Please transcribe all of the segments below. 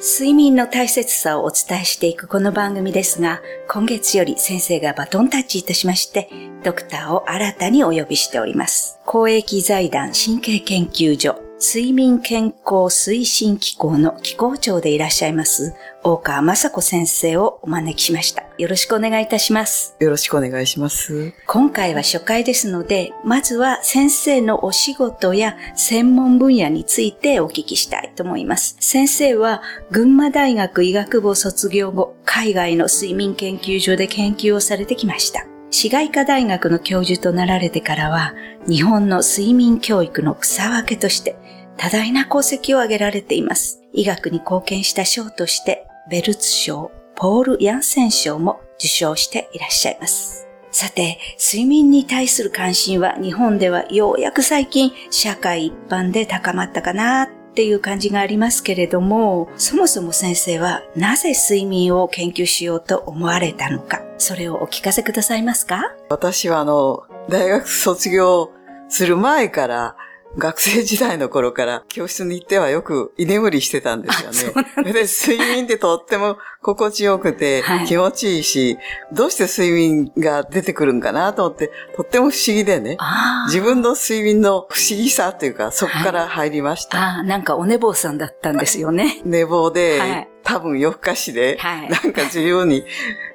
睡眠の大切さをお伝えしていくこの番組ですが、今月より先生がバトンタッチいたしまして、ドクターを新たにお呼びしております。公益財団神経研究所睡眠健康推進機構の機構長でいらっしゃいます、大川雅子先生をお招きしました。よろしくお願いいたします。よろしくお願いします。今回は初回ですので、まずは先生のお仕事や専門分野についてお聞きしたいと思います。先生は群馬大学医学部を卒業後、海外の睡眠研究所で研究をされてきました。市街科大学の教授となられてからは、日本の睡眠教育の草分けとして、多大な功績を挙げられています。医学に貢献した賞として、ベルツ賞、ポール・ヤンセン賞も受賞していらっしゃいます。さて、睡眠に対する関心は日本ではようやく最近社会一般で高まったかなっていう感じがありますけれども、そもそも先生はなぜ睡眠を研究しようと思われたのか、それをお聞かせくださいますか？私はあの、大学卒業する前から、学生時代の頃から教室に行ってはよく居眠りしてたんですよね。でで睡眠ってとっても心地よくて気持ちいいし、はい、どうして睡眠が出てくるんかなと思って、とっても不思議でね。自分の睡眠の不思議さというか、そこから入りました。はい、あなんかお寝坊さんだったんですよね。寝坊で、はい、多分夜更かしで、はい、なんか自由に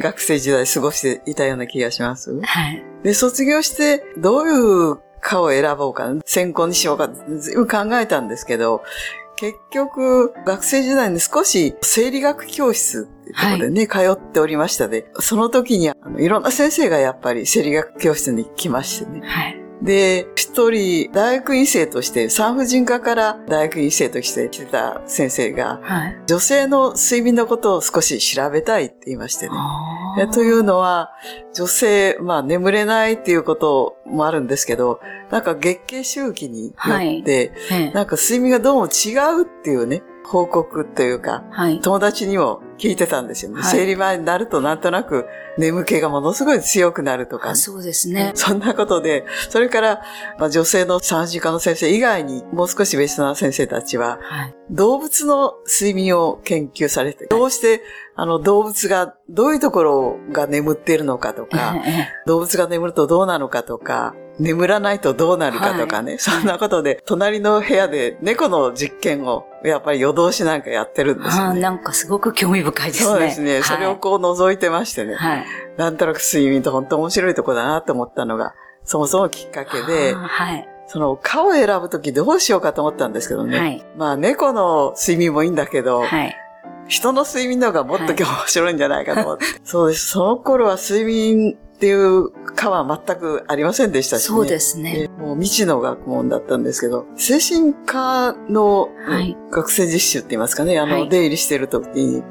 学生時代過ごしていたような気がします。はい、で、卒業してどういうかを選ぼうか、専攻にしようか、ずいぶん考えたんですけど、結局、学生時代に少し生理学教室っていうところでね、はい、通っておりましたで、その時にあのいろんな先生がやっぱり生理学教室に来ましてね。はい、で、一人、大学院生として、産婦人科から大学院生として来てた先生が、はい、女性の睡眠のことを少し調べたいって言いましてね。というのは、女性、まあ眠れないっていうこともあるんですけど、なんか月経周期によって、はい、なんか睡眠がどうも違うっていうね、報告というか、はい、友達にも聞いてたんですよね。はい、生理前になるとなんとなく眠気がものすごい強くなるとか、ね、そうですね。そんなことで、それから、まあ、女性の産婦科の先生以外にもう少し別な先生たちは、はい、動物の睡眠を研究されて、どうしてあの動物がどういうところが眠っているのかとか、動物が眠るとどうなのかとか、眠らないとどうなるかとかね、はい、そんなことで、隣の部屋で猫の実験を、やっぱり夜通しなんかやってるんですよ、ね。なんかすごく興味深いですね。そうですね。はい、それをこう覗いてましてね。はい、なんとなく睡眠って本当面白いとこだなと思ったのが、そもそもきっかけで、はい、その顔を選ぶときどうしようかと思ったんですけどね。はい、まあ猫の睡眠もいいんだけど、はい人の睡眠の方がもっと面白いんじゃないかと思って。はい、そうです。その頃は睡眠っていう科は全くありませんでしたし、ね、そうですね。もう未知の学問だったんですけど、精神科の学生実習って言いますかね、あの、出入りしてる時に、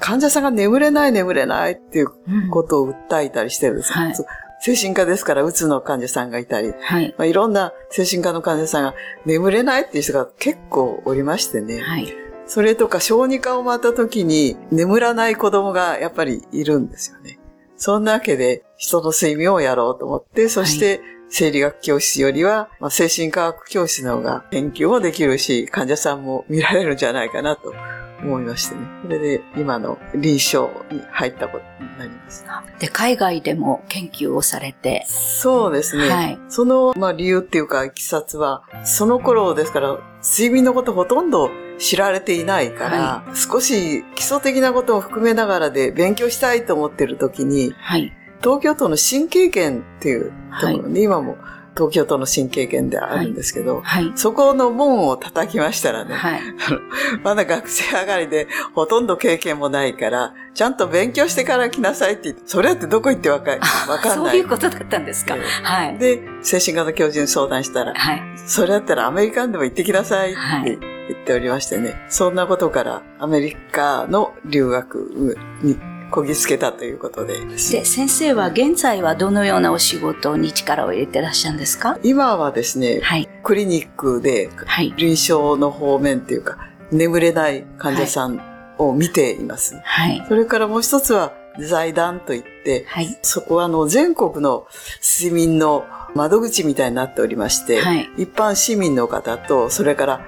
患者さんが眠れない眠れないっていうことを訴えたりしてるんですよ。はい精神科ですから、うつの患者さんがいたり、はい。まあ、いろんな精神科の患者さんが眠れないっていう人が結構おりましてね。はい。それとか小児科を回った時に眠らない子供がやっぱりいるんですよね。そんなわけで人の睡眠をやろうと思って、そして生理学教室よりは、まあ、精神科学教室の方が研究もできるし、患者さんも見られるんじゃないかなと思いましてね。それで今の臨床に入ったことになります。で、海外でも研究をされて。そうですね。はい、その、まあ、理由っていうか、いきさつは、その頃ですから、睡眠のことほとんど知られていないから、はい、少し基礎的なことを含めながらで勉強したいと思ってる時に、はい、東京都の神経研っていうところに、今も東京都の神経研であるんですけど、はい。はい、そこの門を叩きましたらね、はい、まだ学生上がりでほとんど経験もないから、ちゃんと勉強してから来なさいって言って、それってどこ行ってわかわかんない。そういうことだったんですか。はい。で、精神科の教授に相談したら、はい、それだったらアメリカンでも行ってきなさいって言っておりましてね、そんなことからアメリカの留学にこぎつけたということで。でで、先生は現在はどのようなお仕事に力を入れてらっしゃるんですか？今はですね、はい、クリニックで臨床の方面っていうか、眠れない患者さんを見ています。はい、それからもう一つは財団といって、はい、そこはあの全国の睡眠の窓口みたいになっておりまして、はい、一般市民の方と、それから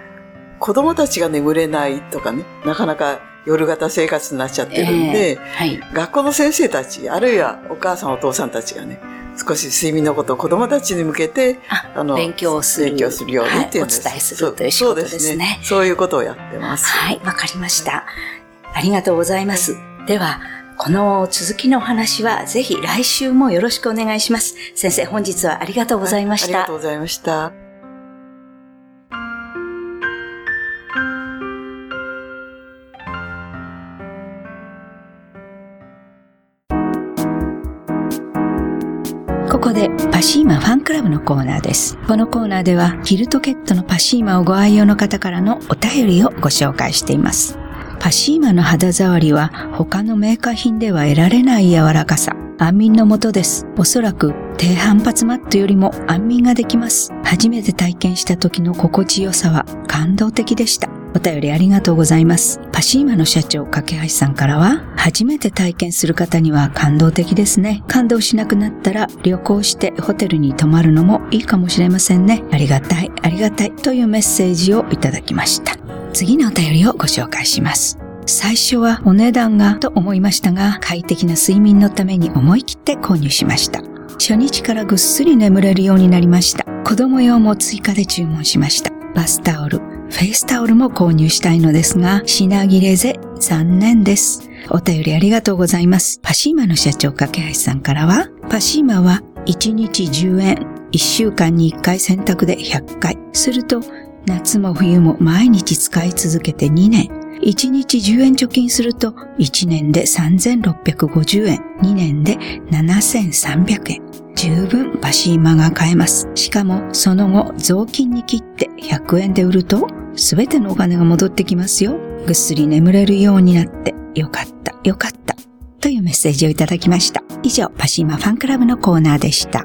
子供たちが眠れないとかね、なかなか夜型生活になっちゃってるんで、えーはい、学校の先生たち、あるいはお母さんお父さんたちがね、少し睡眠のことを子供たちに向けて、あの、勉強する。勉強するようにっていう、はい、お伝えするという仕事ですね。そうですね。そういうことをやってます。はい、わかりました。ありがとうございます。では、この続きのお話はぜひ来週もよろしくお願いします。先生、本日はありがとうございました。ありがとうございました。ここでパシーマファンクラブのコーナーです。このコーナーではキルトケットのパシーマをご愛用の方からのお便りをご紹介しています。パシーマの肌触りは他のメーカー品では得られない柔らかさ。安眠のもとです。おそらく低反発マットよりも安眠ができます。初めて体験した時の心地よさは感動的でした。お便りありがとうございます。パシーマの社長、架橋さんからは、初めて体験する方には感動的ですね。感動しなくなったら旅行してホテルに泊まるのもいいかもしれませんね。ありがたい、ありがたいというメッセージをいただきました。次のお便りをご紹介します。最初はお値段がと思いましたが、快適な睡眠のために思い切って購入しました。初日からぐっすり眠れるようになりました。子供用も追加で注文しました。バスタオル、フェイスタオルも購入したいのですが、品切れで残念です。お便りありがとうございます。パシーマの社長、架橋さんからは、パシーマは1日10円、1週間に1回洗濯で100回。すると、夏も冬も毎日使い続けて2年。1日10円貯金すると、1年で3650円、2年で7300円。十分パシーマが買えます。しかも、その後、雑巾に切って100円で売ると、すべてのお金が戻ってきますよ。ぐっすり眠れるようになってよかった、よかった。というメッセージをいただきました。以上、パシーマファンクラブのコーナーでした。